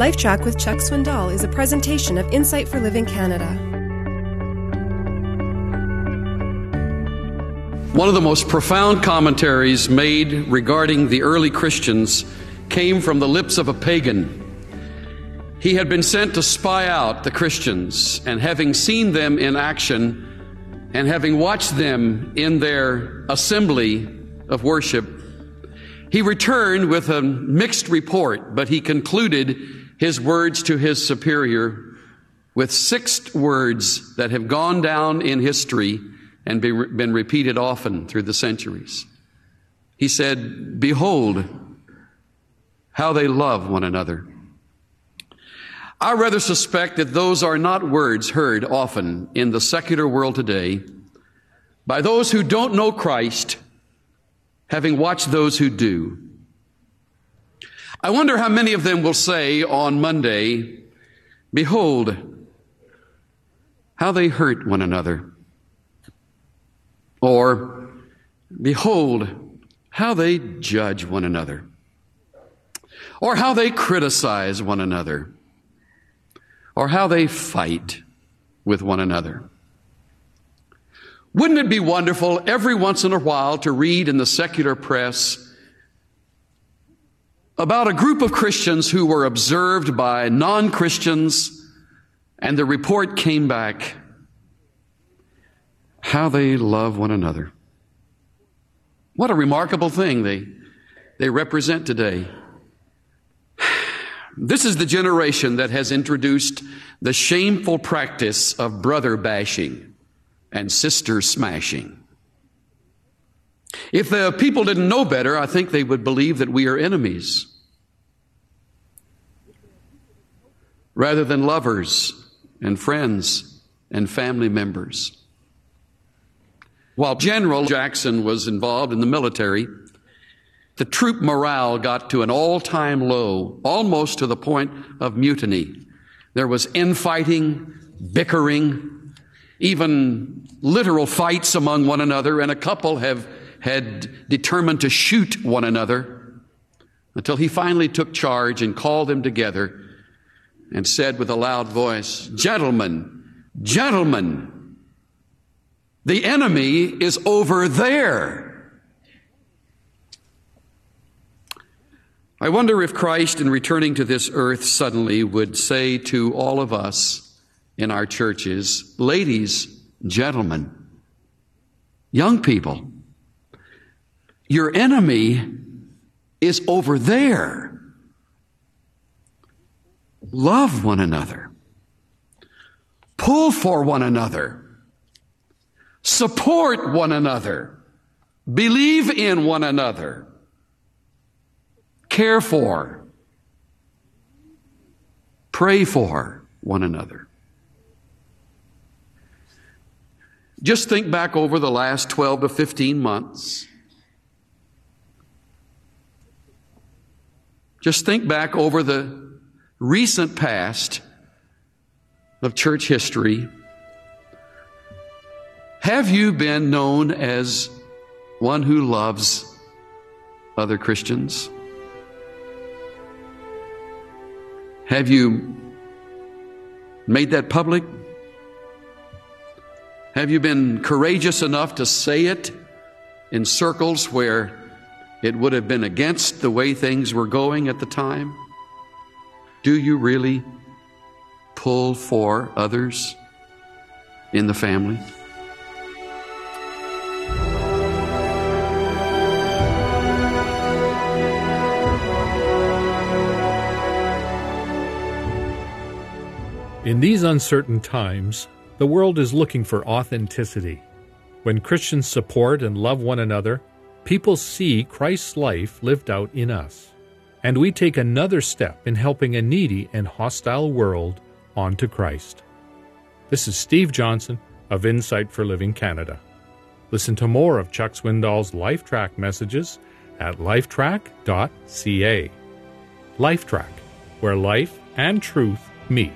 LifeTrac with Chuck Swindoll is a presentation of Insight for Living Canada. One of the most profound commentaries made regarding the early Christians came from the lips of a pagan. He had been sent to spy out the Christians, and having seen them in action, and having watched them in their assembly of worship, he returned with a mixed report, but he concluded his words to his superior with six words that have gone down in history and been repeated often through the centuries. He said, Behold how they love one another. I rather suspect that those are not words heard often in the secular world today by those who don't know Christ, having watched those who do. I wonder how many of them will say on Monday, Behold, how they hurt one another. Or, Behold, how they judge one another. Or how they criticize one another or how they fight with one another. Wouldn't it be wonderful every once in a while to read in the secular press about a group of Christians who were observed by non Christians, and the report came back how they love one another. What a remarkable thing they, they represent today. This is the generation that has introduced the shameful practice of brother bashing and sister smashing. If the people didn't know better, I think they would believe that we are enemies rather than lovers and friends and family members. While General Jackson was involved in the military, the troop morale got to an all time low, almost to the point of mutiny. There was infighting, bickering, even literal fights among one another, and a couple have had determined to shoot one another until he finally took charge and called them together and said with a loud voice, Gentlemen, gentlemen, the enemy is over there. I wonder if Christ, in returning to this earth suddenly, would say to all of us in our churches, ladies, gentlemen, young people, your enemy is over there. Love one another. Pull for one another. Support one another. Believe in one another care for, pray for one another. Just think back over the last 12 to 15 months. Just think back over the recent past of church history. Have you been known as one who loves other Christians? Have you made that public? Have you been courageous enough to say it in circles where it would have been against the way things were going at the time? Do you really pull for others in the family? In these uncertain times, the world is looking for authenticity. When Christians support and love one another, people see Christ's life lived out in us. And we take another step in helping a needy and hostile world onto Christ. This is Steve Johnson of Insight for Living Canada. Listen to more of Chuck Swindoll's LifeTrac messages at lifetrac.ca. LifeTrac, where life and truth meet.